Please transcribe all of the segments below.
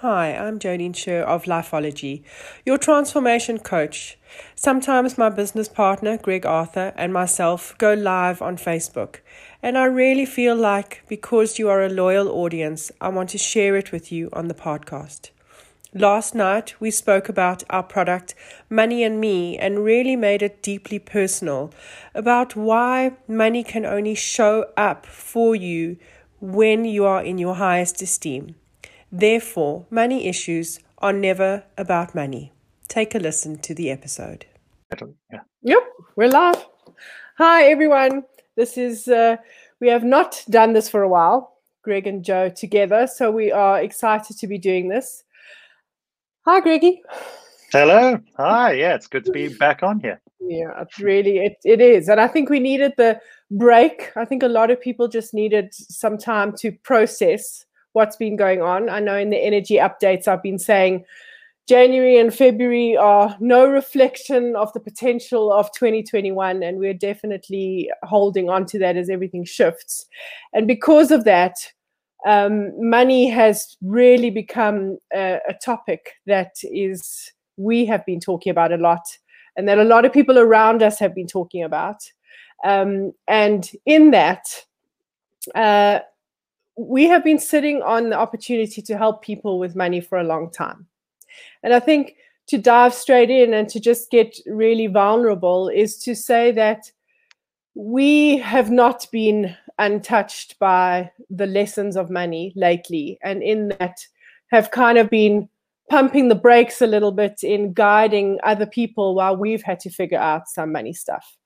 Hi, I'm Jodine Sher of Lifeology, your transformation coach. Sometimes my business partner, Greg Arthur, and myself go live on Facebook. And I really feel like because you are a loyal audience, I want to share it with you on the podcast. Last night, we spoke about our product, Money and Me, and really made it deeply personal about why money can only show up for you when you are in your highest esteem. Therefore, money issues are never about money. Take a listen to the episode. Yeah. Yep, we're live. Hi, everyone. This is, uh, we have not done this for a while, Greg and Joe together. So we are excited to be doing this. Hi, Greggy. Hello. Hi. Yeah, it's good to be back on here. Yeah, it's really, it, it is. And I think we needed the break. I think a lot of people just needed some time to process what's been going on. I know in the energy updates, I've been saying January and February are no reflection of the potential of 2021, and we're definitely holding on to that as everything shifts. And because of that, um, money has really become a, a topic that is we have been talking about a lot, and that a lot of people around us have been talking about. Um, and in that, uh, we have been sitting on the opportunity to help people with money for a long time. And I think to dive straight in and to just get really vulnerable is to say that we have not been untouched by the lessons of money lately. And in that, have kind of been pumping the brakes a little bit in guiding other people while we've had to figure out some money stuff.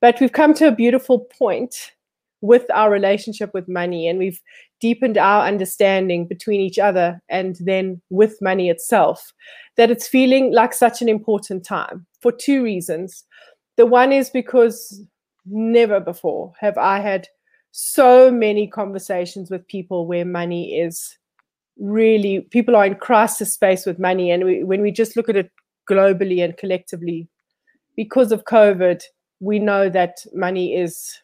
But we've come to a beautiful point with our relationship with money and we've deepened our understanding between each other and then with money itself that it's feeling like such an important time for two reasons the one is because never before have i had so many conversations with people where money is really people are in crisis space with money and we, when we just look at it globally and collectively because of covid we know that money is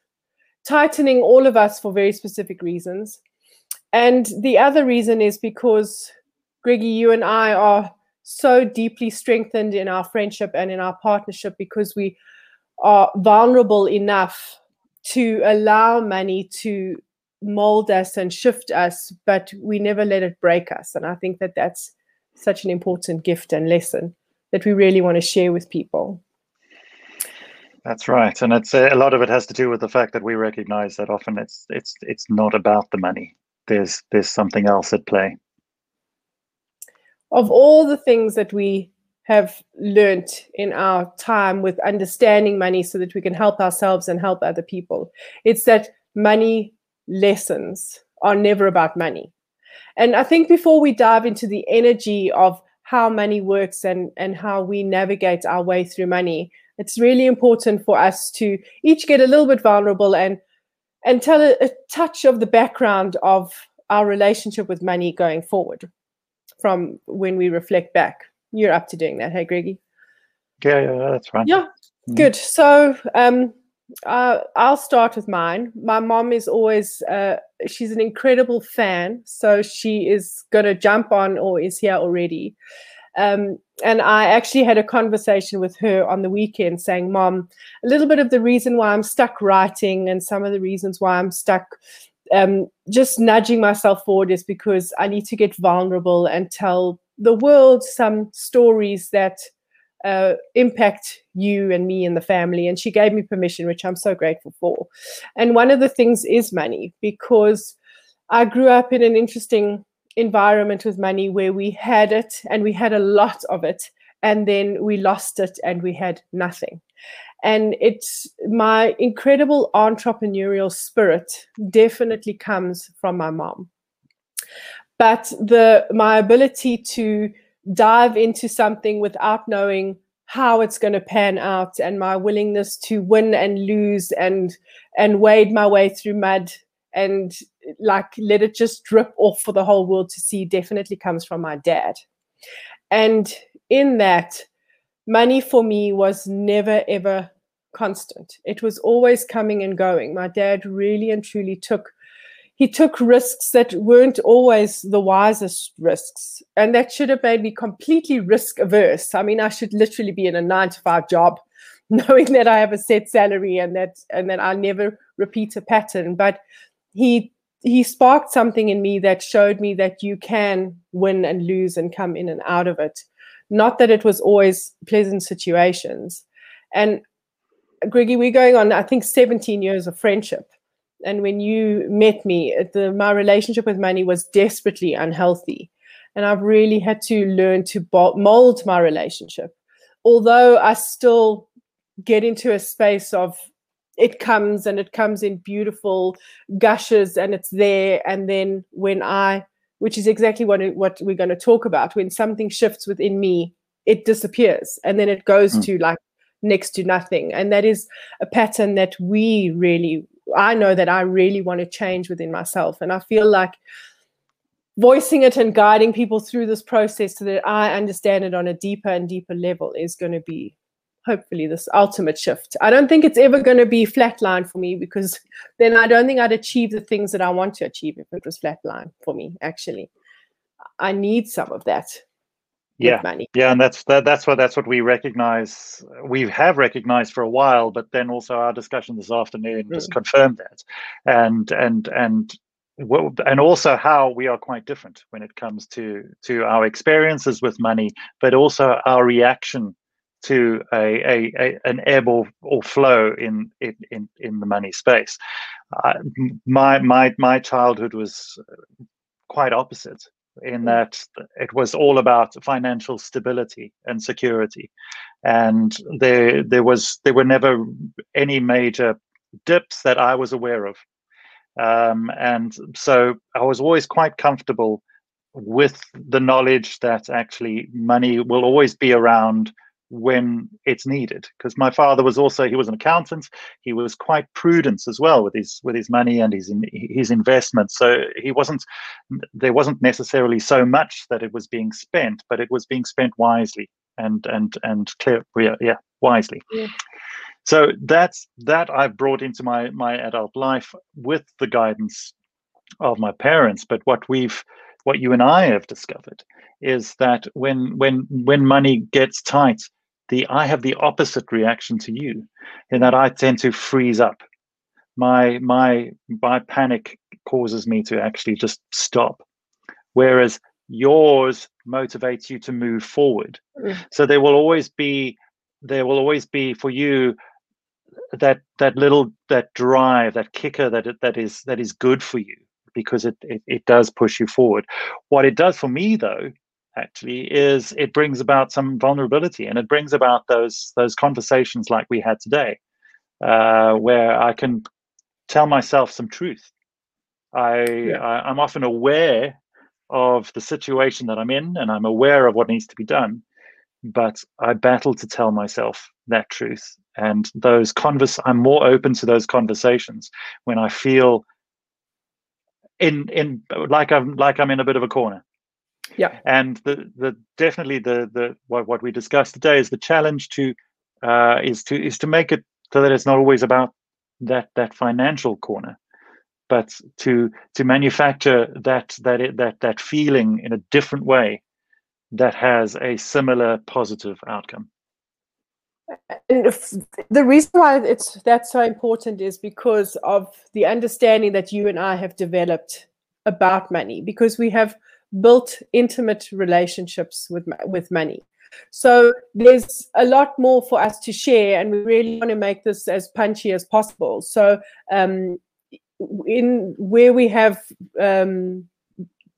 tightening all of us for very specific reasons. And the other reason is because, Greggy, you and I are so deeply strengthened in our friendship and in our partnership because we are vulnerable enough to allow money to mold us and shift us, but we never let it break us. And I think that that's such an important gift and lesson that we really want to share with people. That's right, and it's uh, a lot of it has to do with the fact that we recognize that often it's it's it's not about the money. There's there's something else at play. Of all the things that we have learnt in our time with understanding money so that we can help ourselves and help other people, it's that money lessons are never about money. And I think before we dive into the energy of how money works and, and how we navigate our way through money, it's really important for us to each get a little bit vulnerable and and tell a, a touch of the background of our relationship with money going forward from when we reflect back. You're up to doing that, hey, Greggy? Yeah, yeah, that's fine. Yeah, mm. good. So um, uh, I'll start with mine. My mom is always, uh, she's an incredible fan. So she is going to jump on or is here already. Um, and I actually had a conversation with her on the weekend saying, Mom, a little bit of the reason why I'm stuck writing and some of the reasons why I'm stuck um, just nudging myself forward is because I need to get vulnerable and tell the world some stories that uh, impact you and me and the family. And she gave me permission, which I'm so grateful for. And one of the things is money because I grew up in an interesting environment with money where we had it and we had a lot of it and then we lost it and we had nothing. And it's my incredible entrepreneurial spirit definitely comes from my mom. But the my ability to dive into something without knowing how it's going to pan out and my willingness to win and lose and and wade my way through mud and like let it just drip off for the whole world to see definitely comes from my dad. And in that, money for me was never ever constant. It was always coming and going. My dad really and truly took he took risks that weren't always the wisest risks. And that should have made me completely risk averse. I mean, I should literally be in a nine to five job, knowing that I have a set salary and that and that I never repeat a pattern. But he he sparked something in me that showed me that you can win and lose and come in and out of it. Not that it was always pleasant situations. And Greggy, we're going on, I think, 17 years of friendship and when you met me the my relationship with money was desperately unhealthy and i've really had to learn to mold my relationship although i still get into a space of it comes and it comes in beautiful gushes and it's there and then when i which is exactly what what we're going to talk about when something shifts within me it disappears and then it goes mm. to like next to nothing and that is a pattern that we really I know that I really want to change within myself. And I feel like voicing it and guiding people through this process so that I understand it on a deeper and deeper level is going to be hopefully this ultimate shift. I don't think it's ever going to be flatline for me because then I don't think I'd achieve the things that I want to achieve if it was flatline for me, actually. I need some of that yeah money. yeah and that's that, that's what that's what we recognize we have recognized for a while but then also our discussion this afternoon mm. just confirmed that and and and and also how we are quite different when it comes to to our experiences with money but also our reaction to a, a, a an ebb or, or flow in, in in the money space. Uh, my my my childhood was quite opposite in mm. that it was all about financial stability and security. And there there was there were never any major dips that I was aware of. Um, and so I was always quite comfortable with the knowledge that actually money will always be around when it's needed because my father was also he was an accountant. He was quite prudent as well with his with his money and his in, his investments. So he wasn't there wasn't necessarily so much that it was being spent but it was being spent wisely and and and clear yeah, yeah wisely. Yeah. so that's that i've brought into my my adult life with the guidance of my parents. But what we've what you and i have discovered is that when when when money gets tight the I have the opposite reaction to you, in that I tend to freeze up. My my my panic causes me to actually just stop, whereas yours motivates you to move forward. Mm. So there will always be there will always be for you that that little that drive that kicker that that is that is good for you because it, it it does push you forward what it does for me though actually is it brings about some vulnerability and it brings about those those conversations like we had today uh, where i can tell myself some truth I, yeah. I i'm often aware of the situation that i'm in and i'm aware of what needs to be done but i battle to tell myself that truth and those converse i'm more open to those conversations when i feel in in like i'm like i'm in a bit of a corner yeah. And the the definitely the the what, what we discussed today is the challenge to uh, is to is to make it so that it's not always about that that financial corner, but to to manufacture that that that that feeling in a different way that has a similar positive outcome. And the reason why it's that's so important is because of the understanding that you and I have developed about money, because we have built intimate relationships with with money. So there's a lot more for us to share, and we really want to make this as punchy as possible. So um, in where we have um,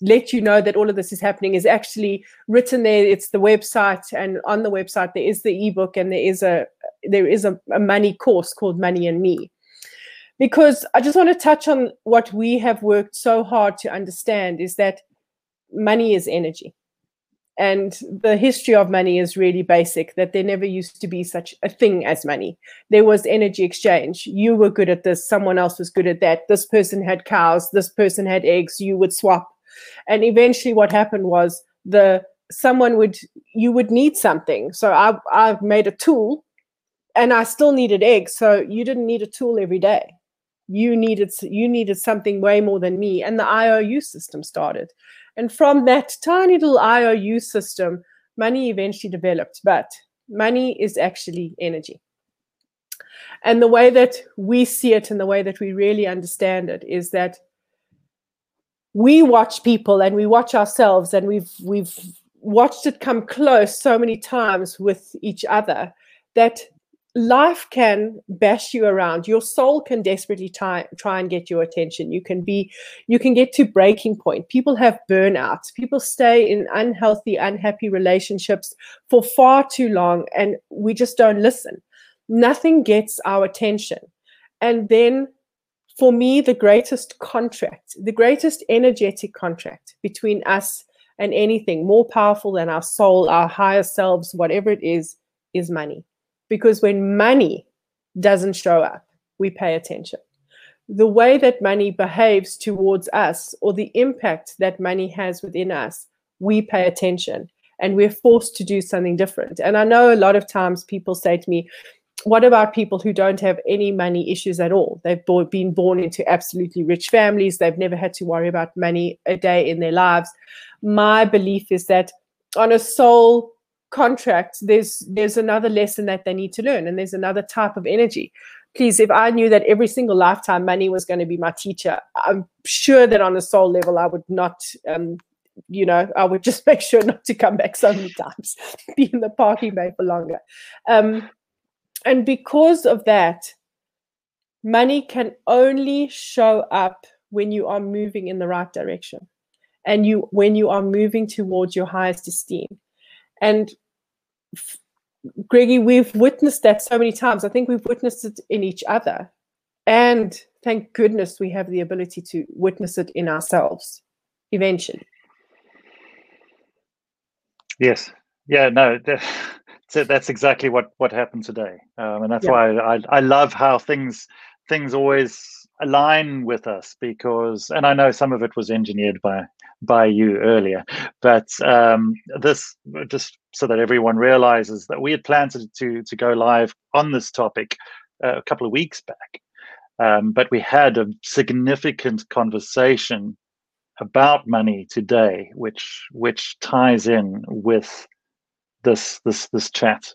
let you know that all of this is happening is actually written there. It's the website, and on the website there is the ebook, and there is a there is a, a money course called Money and Me. Because I just want to touch on what we have worked so hard to understand is that money is energy. And the history of money is really basic that there never used to be such a thing as money. There was energy exchange. You were good at this, someone else was good at that. This person had cows, this person had eggs, you would swap. And eventually what happened was the someone would you would need something. So I I made a tool and I still needed eggs. So you didn't need a tool every day you needed you needed something way more than me and the iou system started and from that tiny little iou system money eventually developed but money is actually energy. And the way that we see it and the way that we really understand it is that we watch people and we watch ourselves and we've we've watched it come close so many times with each other that life can bash you around. Your soul can desperately try, try and get your attention. You can be you can get to breaking point. People have burnouts. People stay in unhealthy unhappy relationships for far too long and we just don't listen. Nothing gets our attention. And then for me the greatest contract the greatest energetic contract between us and anything more powerful than our soul our higher selves whatever it is is money because when money doesn't show up, we pay attention. The way that money behaves towards us or the impact that money has within us, we pay attention and we're forced to do something different. And I know a lot of times people say to me, what about people who don't have any money issues at all? They've been born into absolutely rich families. They've never had to worry about money a day in their lives. My belief is that on a soul contract there's there's another lesson that they need to learn and there's another type of energy. Please if i knew that every single lifetime money was going to be my teacher i'm sure that on a soul level i would not um you know i would just make sure not to come back so many times be in the parking bay for longer. Um and because of that money can only show up when you are moving in the right direction and you when you are moving towards your highest esteem. And Greggy, we've witnessed that so many times. I think we've witnessed it in each other. And thank goodness we have the ability to witness it in ourselves eventually. Yes. Yeah, no, that's exactly what, what happened today. Um, and that's yeah. why I, I love how things things always align with us because and i know some of it was engineered by by you earlier but um, this just so that everyone realizes that we had planned to to, to go live on this topic uh, a couple of weeks back. Um, but we had a significant conversation about money today which which ties in with this this this chat.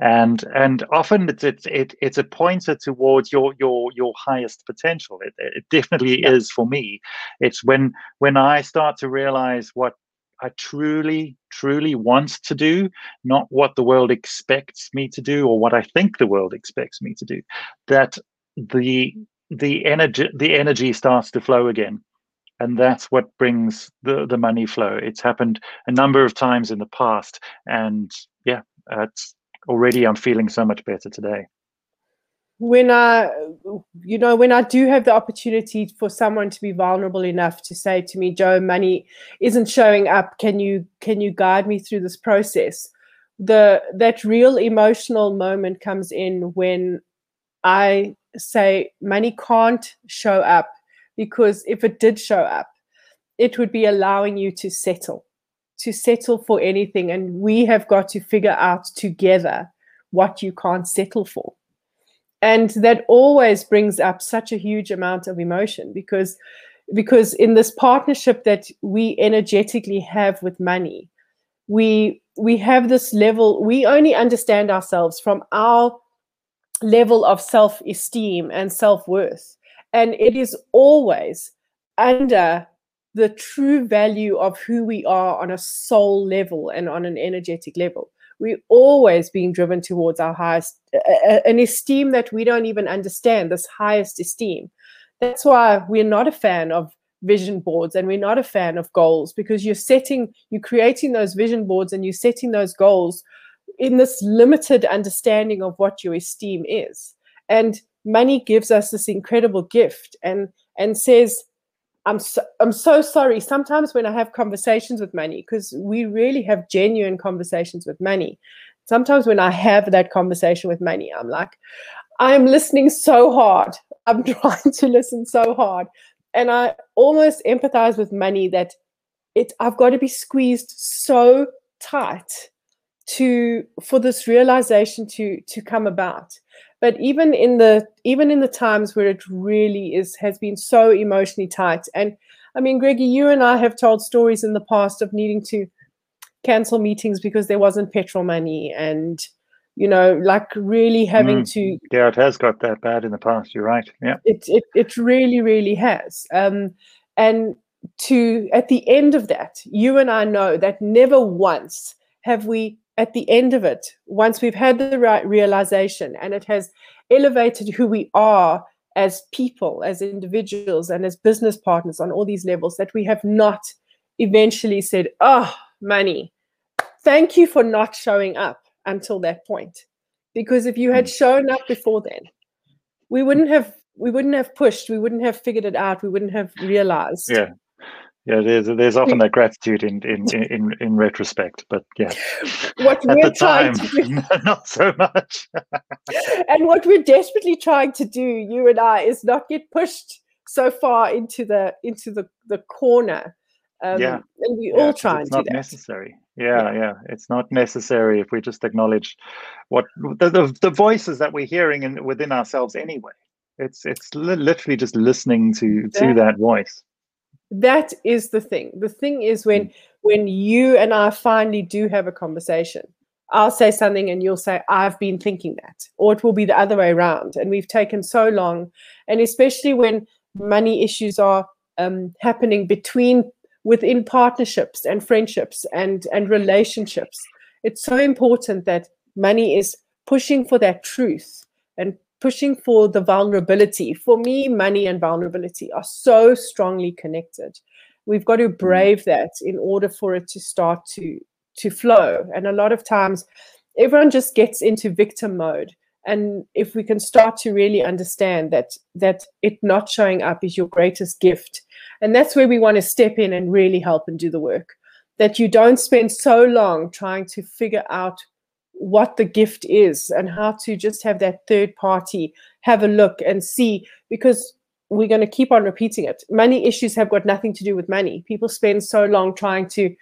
And and often it's it's it, it's a pointer towards your your your highest potential. It, it definitely yeah. is for me. It's when when i start to realize what i truly truly want to do not what the world expects me to do or what i think the world expects me to do that the the energy the energy starts to flow again and that's what brings the the money flow it's happened a number of times in the past and yeah it's already I'm feeling so much better today. When I, you know, when I do have the opportunity for someone to be vulnerable enough to say to me, Joe, money isn't showing up. Can you can you guide me through this process? The that real emotional moment comes in when I say money can't show up because if it did show up, it would be allowing you to settle to settle for anything. And we have got to figure out together what you can't settle for. And that always brings up such a huge amount of emotion because because in this partnership that we energetically have with money, we we have this level, we only understand ourselves from our level of self-esteem and self-worth. And it is always under the true value of who we are on a soul level and on an energetic level. We're always being driven towards our highest, an esteem that we don't even understand, this highest esteem. That's why we're not a fan of vision boards and we're not a fan of goals because you're setting, you're creating those vision boards and you're setting those goals in this limited understanding of what your esteem is. And money gives us this incredible gift and and says I'm so, I'm so sorry. Sometimes when I have conversations with money, because we really have genuine conversations with money. Sometimes when I have that conversation with money, I'm like, I'm listening so hard. I'm trying to listen so hard, and I almost empathize with money that it I've got to be squeezed so tight to for this realization to to come about but even in the even in the times where it really is has been so emotionally tight. And i mean greggy you and i have told stories in the past of needing to cancel meetings because there wasn't petrol money and you know like really having mm. to yeah it has got that bad in the past. You're right. Yeah. It it, it really really has. Um and to at the end of that you and i know that never once have we at the end of it, once we've had the right realization and it has elevated who we are as people, as individuals, and as business partners on all these levels, that we have not eventually said, Oh, money, thank you for not showing up until that point. Because if you had hmm. shown up before then, we wouldn't have we wouldn't have pushed, we wouldn't have figured it out, we wouldn't have realized. Yeah yeah there's there's often that gratitude in in in, in retrospect but yeah. What at the time do, not so much. And what we're desperately trying to do you and i is not get pushed so far into the into the the corner. Um, yeah. and we yeah, all try it's and not do that. necessary. Yeah, yeah, yeah. It's not necessary if we just acknowledge what the, the, the voices that we're hearing in, within ourselves anyway. It's it's li- literally just listening to to that voice that is the thing the thing is when mm. when you and i finally do have a conversation i'll say something and you'll say i've been thinking that or it will be the other way around and we've taken so long and especially when money issues are um, happening between within partnerships and friendships and and relationships it's so important that money is pushing for that truth and pushing for the vulnerability. For me, money and vulnerability are so strongly connected. We've got to mm. brave that in order for it to start to to flow. And a lot of times, everyone just gets into victim mode. And if we can start to really understand that that it not showing up is your greatest gift, and that's where we want to step in and really help and do the work. That you don't spend so long trying to figure out what the gift is and how to just have that third party have a look and see because we're going to keep on repeating it. Money issues have got nothing to do with money. People spend so long trying to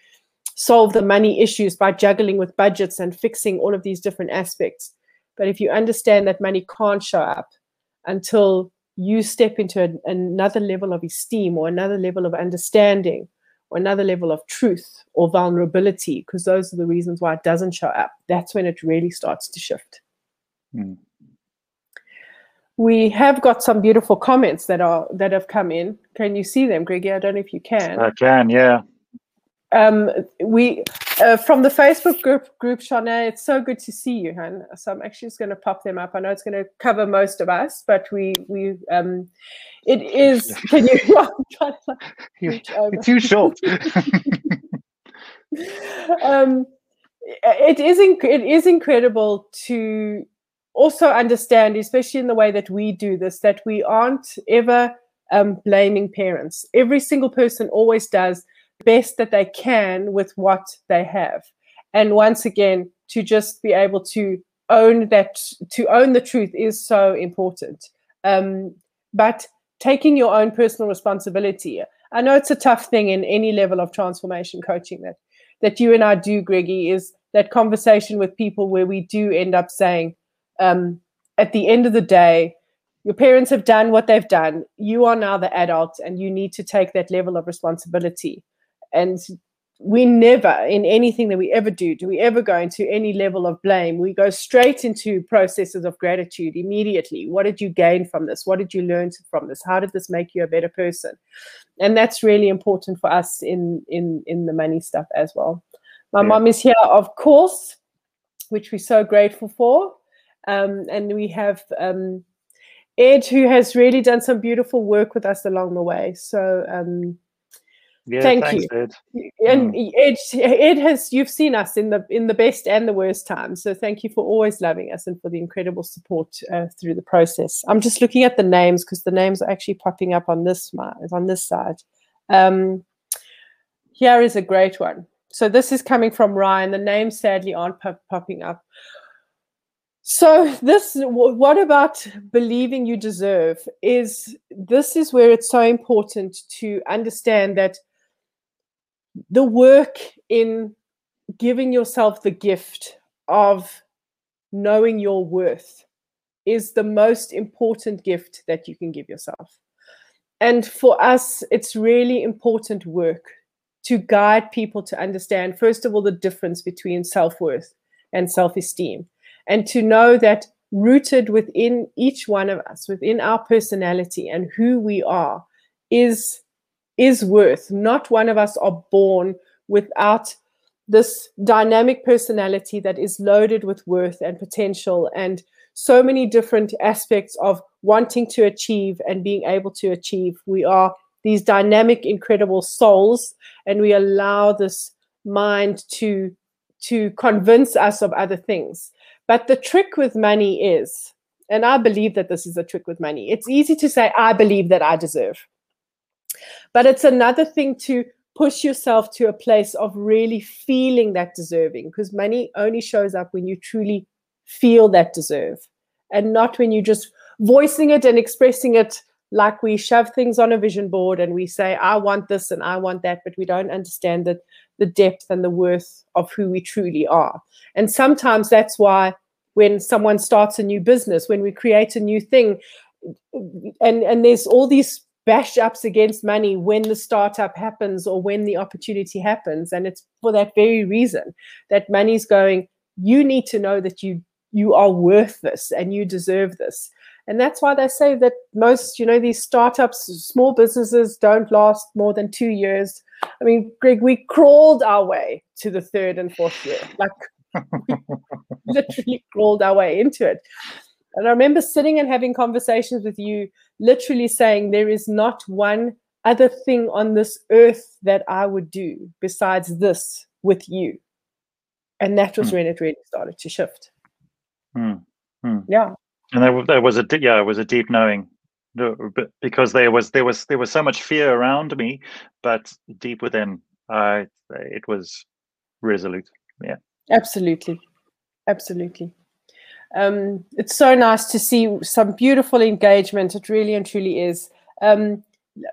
solve the money issues by juggling with budgets and fixing all of these different aspects. But if you understand that money can't show up until you step into another level of esteem or another level of understanding or another level of truth or vulnerability, because those are the reasons why it doesn't show up. That's when it really starts to shift. Mm. We have got some beautiful comments that are that have come in. Can you see them, Greggy? I don't know if you can. I can, yeah. Um, we uh, from the Facebook group, group Shana, it's so good to see you, Han. So I'm actually just going to pop them up. I know it's going to cover most of us, but we we um, it is. Can you? it's too short. um, it is inc- it is incredible to also understand, especially in the way that we do this, that we aren't ever um, blaming parents. Every single person always does best that they can with what they have. And once again, to just be able to own that, to own the truth is so important. Um, but taking your own personal responsibility. I know it's a tough thing in any level of transformation coaching that that you and I do, Greggy, is that conversation with people where we do end up saying, um, at the end of the day, your parents have done what they've done. You are now the adult, and you need to take that level of responsibility and we never in anything that we ever do do we ever go into any level of blame. We go straight into processes of gratitude immediately. What did you gain from this? What did you learn from this? How did this make you a better person? And that's really important for us in in in the money stuff as well. My yeah. mom is here of course which we're so grateful for. Um, and we have um, ed who has really done some beautiful work with us along the way. So um, yeah, Thank thanks, you. Ed. And mm. Ed, Ed has you've seen us in the in the best and the worst times. So thank you for always loving us and for the incredible support uh, through the process. I'm just looking at the names because the names are actually popping up on this on this side. Um, here is a great one. So this is coming from Ryan. The names sadly aren't pop- popping up. So this what about believing you deserve is this is where it's so important to understand that the work in giving yourself the gift of knowing your worth is the most important gift that you can give yourself. And for us, it's really important work to guide people to understand, first of all, the difference between self worth and self esteem, and to know that rooted within each one of us, within our personality and who we are, is is worth. Not one of us are born without this dynamic personality that is loaded with worth and potential and so many different aspects of wanting to achieve and being able to achieve. We are these dynamic, incredible souls, and we allow this mind to to convince us of other things. But the trick with money is, and I believe that this is a trick with money. It's easy to say, I believe that I deserve. But it's another thing to push yourself to a place of really feeling that deserving because money only shows up when you truly feel that deserve and not when you're just voicing it and expressing it like we shove things on a vision board and we say i want this and i want that but we don't understand that the depth and the worth of who we truly are. And sometimes that's why when someone starts a new business when we create a new thing and and there's all these bash ups against money when the startup happens or when the opportunity happens. And it's for that very reason that money's going you need to know that you you are worth this and you deserve this. And that's why they say that most you know these startups small businesses don't last more than two years. I mean greg we crawled our way to the third and fourth year. Like literally crawled our way into it and I remember sitting and having conversations with you, literally saying, There is not one other thing on this earth that I would do besides this with you. And that was mm. when it really started to shift. Mm. Mm. Yeah. And there, there was a yeah, it was a deep knowing because there was there was there was so much fear around me, but deep within, I it was resolute. Yeah. Absolutely, absolutely. Um, it's so nice to see some beautiful engagement. It really and truly is. Um,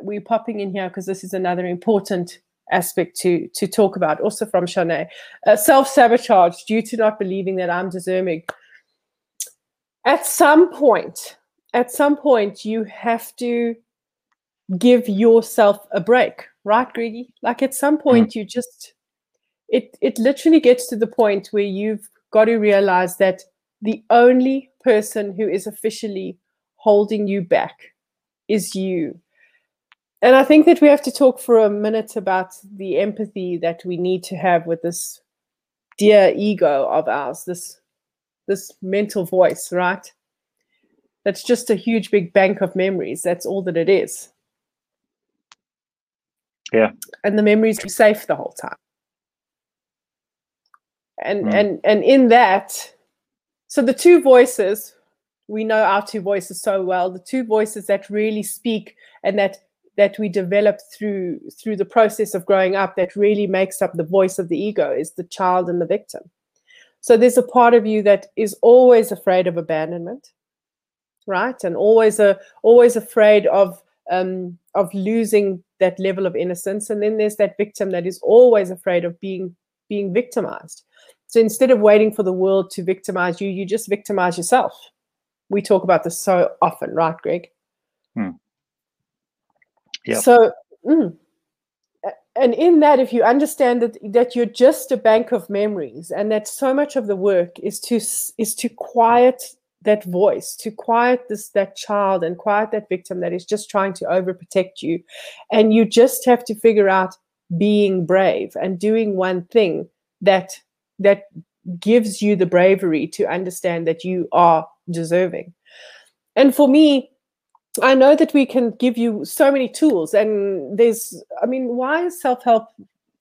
we're popping in here because this is another important aspect to to talk about. Also from Shanae, uh, self sabotage due to not believing that I'm deserving. At some point, at some point, you have to give yourself a break, right, Greggy? Like at some point, mm. you just it it literally gets to the point where you've got to realize that the only person who is officially holding you back is you. And I think that we have to talk for a minute about the empathy that we need to have with this dear ego of ours, this this mental voice, right? That's just a huge big bank of memories. That's all that it is. Yeah. And the memories are safe the whole time. And mm. and and in that, so the two voices, we know our two voices so well, the two voices that really speak and that that we develop through through the process of growing up that really makes up the voice of the ego is the child and the victim. So there's a part of you that is always afraid of abandonment, right? And always a always afraid of um, of losing that level of innocence. And then there's that victim that is always afraid of being being victimized. So instead of waiting for the world to victimize you, you just victimize yourself. We talk about this so often, right, Greg? Hmm. Yeah. So, mm, and in that, if you understand that that you're just a bank of memories, and that so much of the work is to is to quiet that voice, to quiet this that child and quiet that victim that is just trying to overprotect you, and you just have to figure out being brave and doing one thing that that gives you the bravery to understand that you are deserving. And for me, I know that we can give you so many tools, and there's, I mean, why is self help?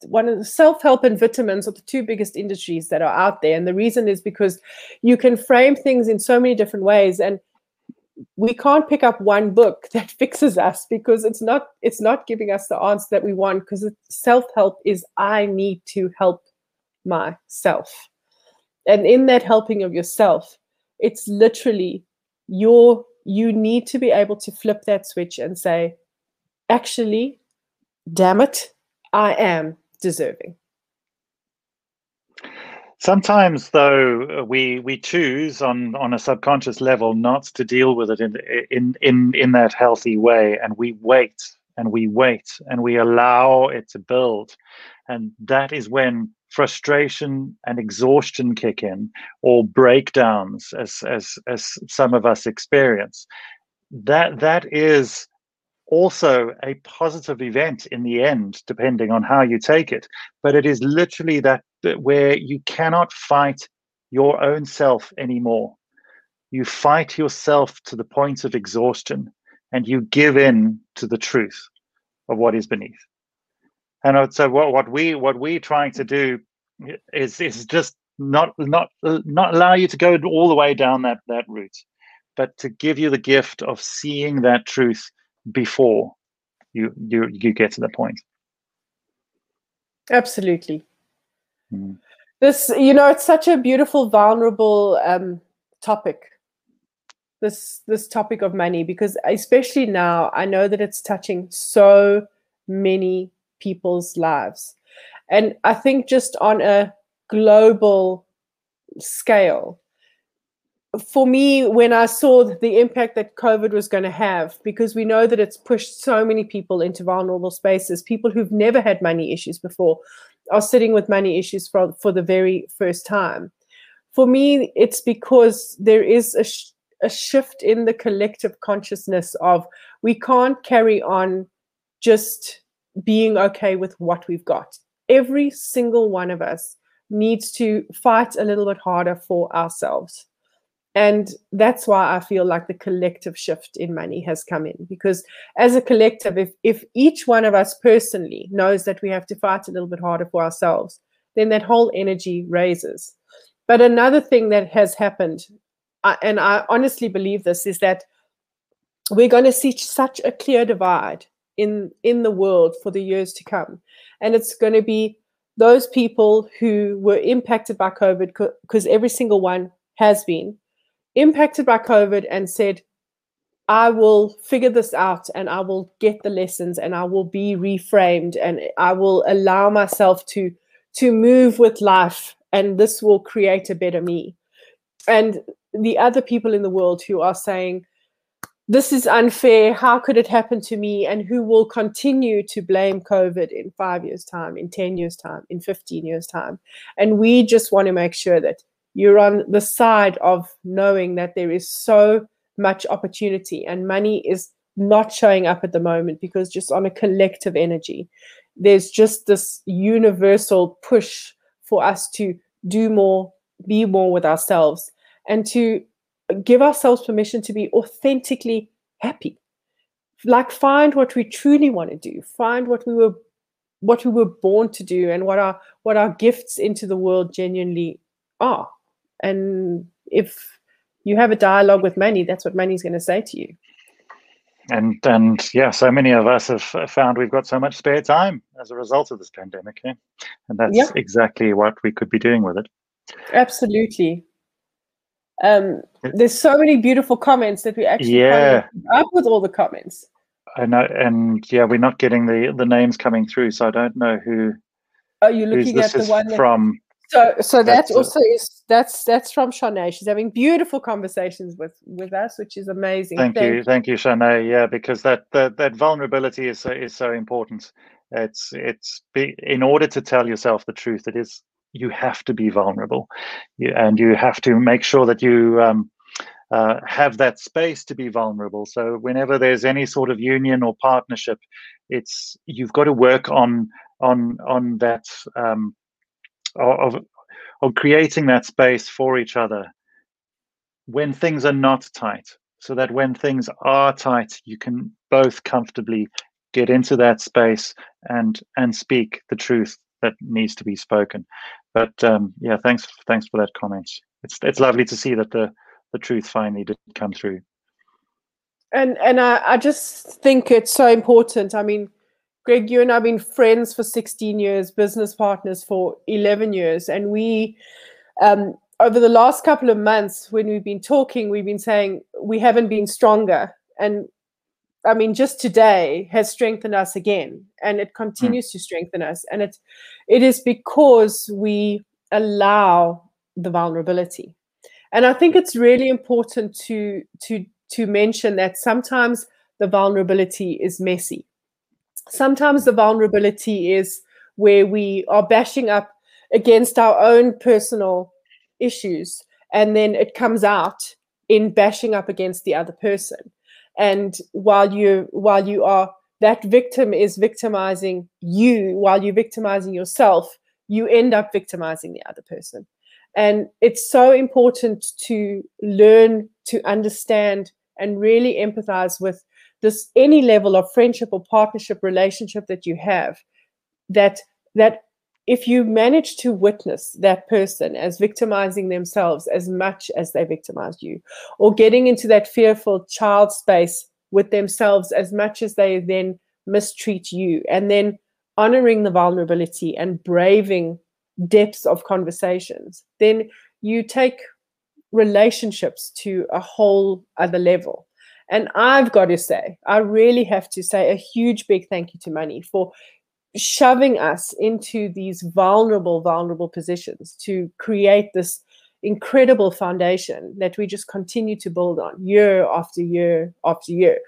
One of the self help and vitamins are the two biggest industries that are out there. And the reason is because you can frame things in so many different ways. And we can't pick up one book that fixes us because it's not it's not giving us the answer that we want because self help is i need to help myself. And in that helping of yourself, it's literally your you need to be able to flip that switch and say, actually, damn it, I am deserving. Sometimes, though, uh, we we choose on on a subconscious level not to deal with it in in in in that healthy way, and we wait and we wait and we allow it to build, and that is when frustration and exhaustion kick in, or breakdowns, as as as some of us experience. That that is also a positive event in the end, depending on how you take it. But it is literally that, where you cannot fight your own self anymore. You fight yourself to the point of exhaustion and you give in to the truth of what is beneath. And so what, what we what we're trying to do is is just not not not allow you to go all the way down that that route, but to give you the gift of seeing that truth before you you you get to the point. Absolutely. Mm. this you know it's such a beautiful vulnerable um, topic. This this topic of money because especially now i know that it's touching so many people's lives. And i think just on a global scale for me, when I saw the impact that COVID was going to have, because we know that it's pushed so many people into vulnerable spaces, people who've never had money issues before are sitting with money issues for, for the very first time. For me, it's because there is a, sh- a shift in the collective consciousness of we can't carry on just being okay with what we've got. Every single one of us needs to fight a little bit harder for ourselves and that's why i feel like the collective shift in money has come in because as a collective if if each one of us personally knows that we have to fight a little bit harder for ourselves then that whole energy raises. But another thing that has happened and i honestly believe this is that we're going to see such a clear divide in in the world for the years to come. And it's going to be those people who were impacted by covid because every single one has been impacted by COVID and said, I will figure this out and I will get the lessons and I will be reframed and I will allow myself to to move with life and this will create a better me. And the other people in the world who are saying, this is unfair. How could it happen to me? And who will continue to blame COVID in five years' time, in 10 years' time, in 15 years' time. And we just want to make sure that you're on the side of knowing that there is so much opportunity and money is not showing up at the moment because just on a collective energy. There's just this universal push for us to do more be more with ourselves and to give ourselves permission to be authentically happy. Like find what we truly want to do. Find what we were what we were born to do and what our what our gifts into the world genuinely are and if you have a dialogue with money, that's what money's going to say to you. And and yeah, so many of us have found we've got so much spare time as a result of this pandemic, yeah? and that's yeah. exactly what we could be doing with it. Absolutely. Um, there's so many beautiful comments that we actually yeah up with all the comments. I know, and yeah, we're not getting the the names coming through, so I don't know who. Are you looking at the one from? So, so that's, also is that's that's from Shanae. She's having beautiful conversations with with us, which is amazing. Thank, Thank you, thank you, Shanae. Yeah, because that that, that vulnerability is so, is so important. It's it's be, in order to tell yourself the truth. It is you have to be vulnerable, you, and you have to make sure that you um, uh, have that space to be vulnerable. So whenever there's any sort of union or partnership, it's you've got to work on on on that. Um, of of creating that space for each other when things are not tight so that when things are tight you can both comfortably get into that space and and speak the truth that needs to be spoken. But um, yeah thanks thanks for that comment. It's it's lovely to see that the the truth finally did come through. And and I, I just think it's so important. I mean Greg, you and I have been friends for 16 years, business partners for 11 years. And we, um, over the last couple of months, when we've been talking, we've been saying we haven't been stronger. And I mean, just today has strengthened us again, and it continues mm. to strengthen us. And it, it is because we allow the vulnerability. And I think it's really important to to to mention that sometimes the vulnerability is messy. Sometimes the vulnerability is where we are bashing up against our own personal issues and then it comes out in bashing up against the other person. And while you while you are that victim is victimizing you while you're victimizing yourself you end up victimizing the other person. And it's so important to learn to understand and really empathize with this any level of friendship or partnership relationship that you have that that if you manage to witness that person as victimizing themselves as much as they victimized you, or getting into that fearful child space with themselves as much as they then mistreat you, and then honoring the vulnerability and braving depths of conversations, then you take relationships to a whole other level. And I've got to say, I really have to say a huge big thank you to Money for shoving us into these vulnerable, vulnerable positions to create this incredible foundation that we just continue to build on year after year after year.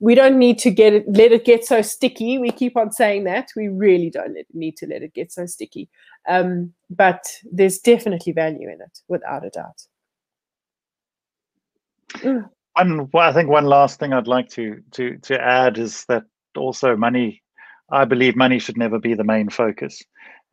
We don't need to get it, let it get so sticky. We keep on saying that. We really don't need to let it get so sticky. Um, but there's definitely value in it, without a doubt. Mm. One, well, I think one last thing I'd like to to to add is that also money I believe money should never be the main focus.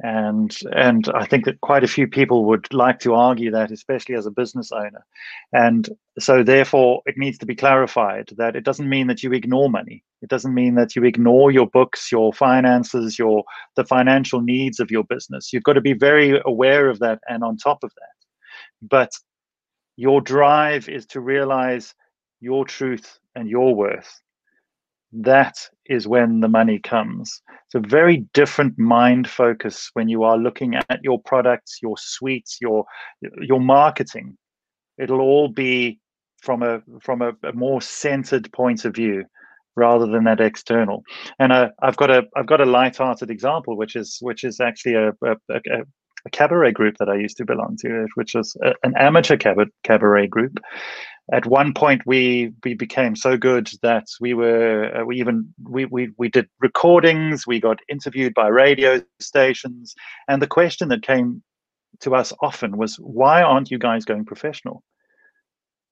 And and I think that quite a few people would like to argue that, especially as a business owner. And so therefore it needs to be clarified that it doesn't mean that you ignore money. It doesn't mean that you ignore your books, your finances, your the financial needs of your business. You've got to be very aware of that and on top of that. But your drive is to realize your truth and your worth that is when the money comes. It's a very different mind focus when you are looking at your products, your suites, your your marketing. It'll all be from a from a, a more centered point of view rather than that external. And uh, I've got a I've got a light-hearted example, which is which is actually a, a, a, a cabaret group that I used to belong to, which was a, an amateur cabaret group, at one point we we became so good that we were uh, we even we, we we did recordings we got interviewed by radio stations and the question that came to us often was why aren't you guys going professional?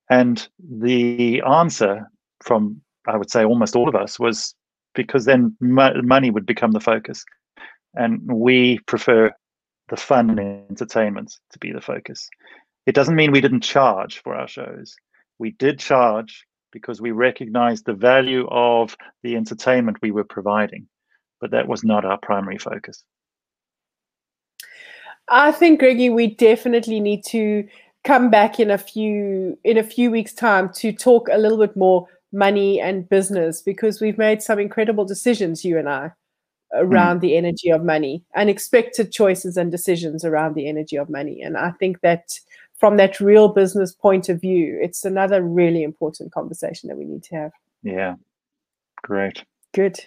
And the answer from i would say almost all of us was because then money would become the focus and we prefer the fun and entertainment to be the focus. It doesn't mean we didn't charge for our shows. We did charge because we recognized the value of the entertainment we were providing, but that was not our primary focus. I think, Greggy, we definitely need to come back in a few in a few weeks' time to talk a little bit more money and business because we've made some incredible decisions, you and I, around mm. the energy of money, unexpected choices and decisions around the energy of money. And I think that from that real business point of view, it's another really important conversation that we need to have. Yeah, great. Good.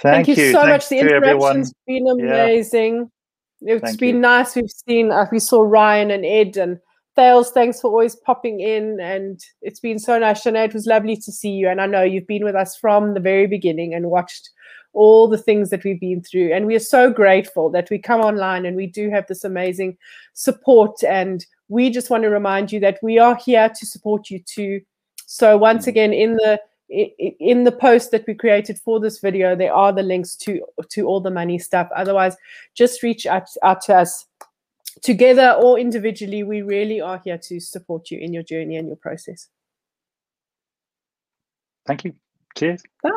Thank, Thank you, you, so Thanks much. The interaction's been amazing. Yeah. It's Thank been you. nice. We've seen, uh, we saw Ryan and Ed and Thales. Thanks for always popping in. And it's been so nice. Shana, it was lovely to see you. And I know you've been with us from the very beginning and watched all the things that we've been through. And we are so grateful that we come online and we do have this amazing support and we just want to remind you that we are here to support you too. So once mm. again, in the in the post that we created for this video, there are the links to to all the money stuff. Otherwise, just reach out, out to us together or individually. We really are here to support you in your journey and your process. Thank you. Cheers. Bye.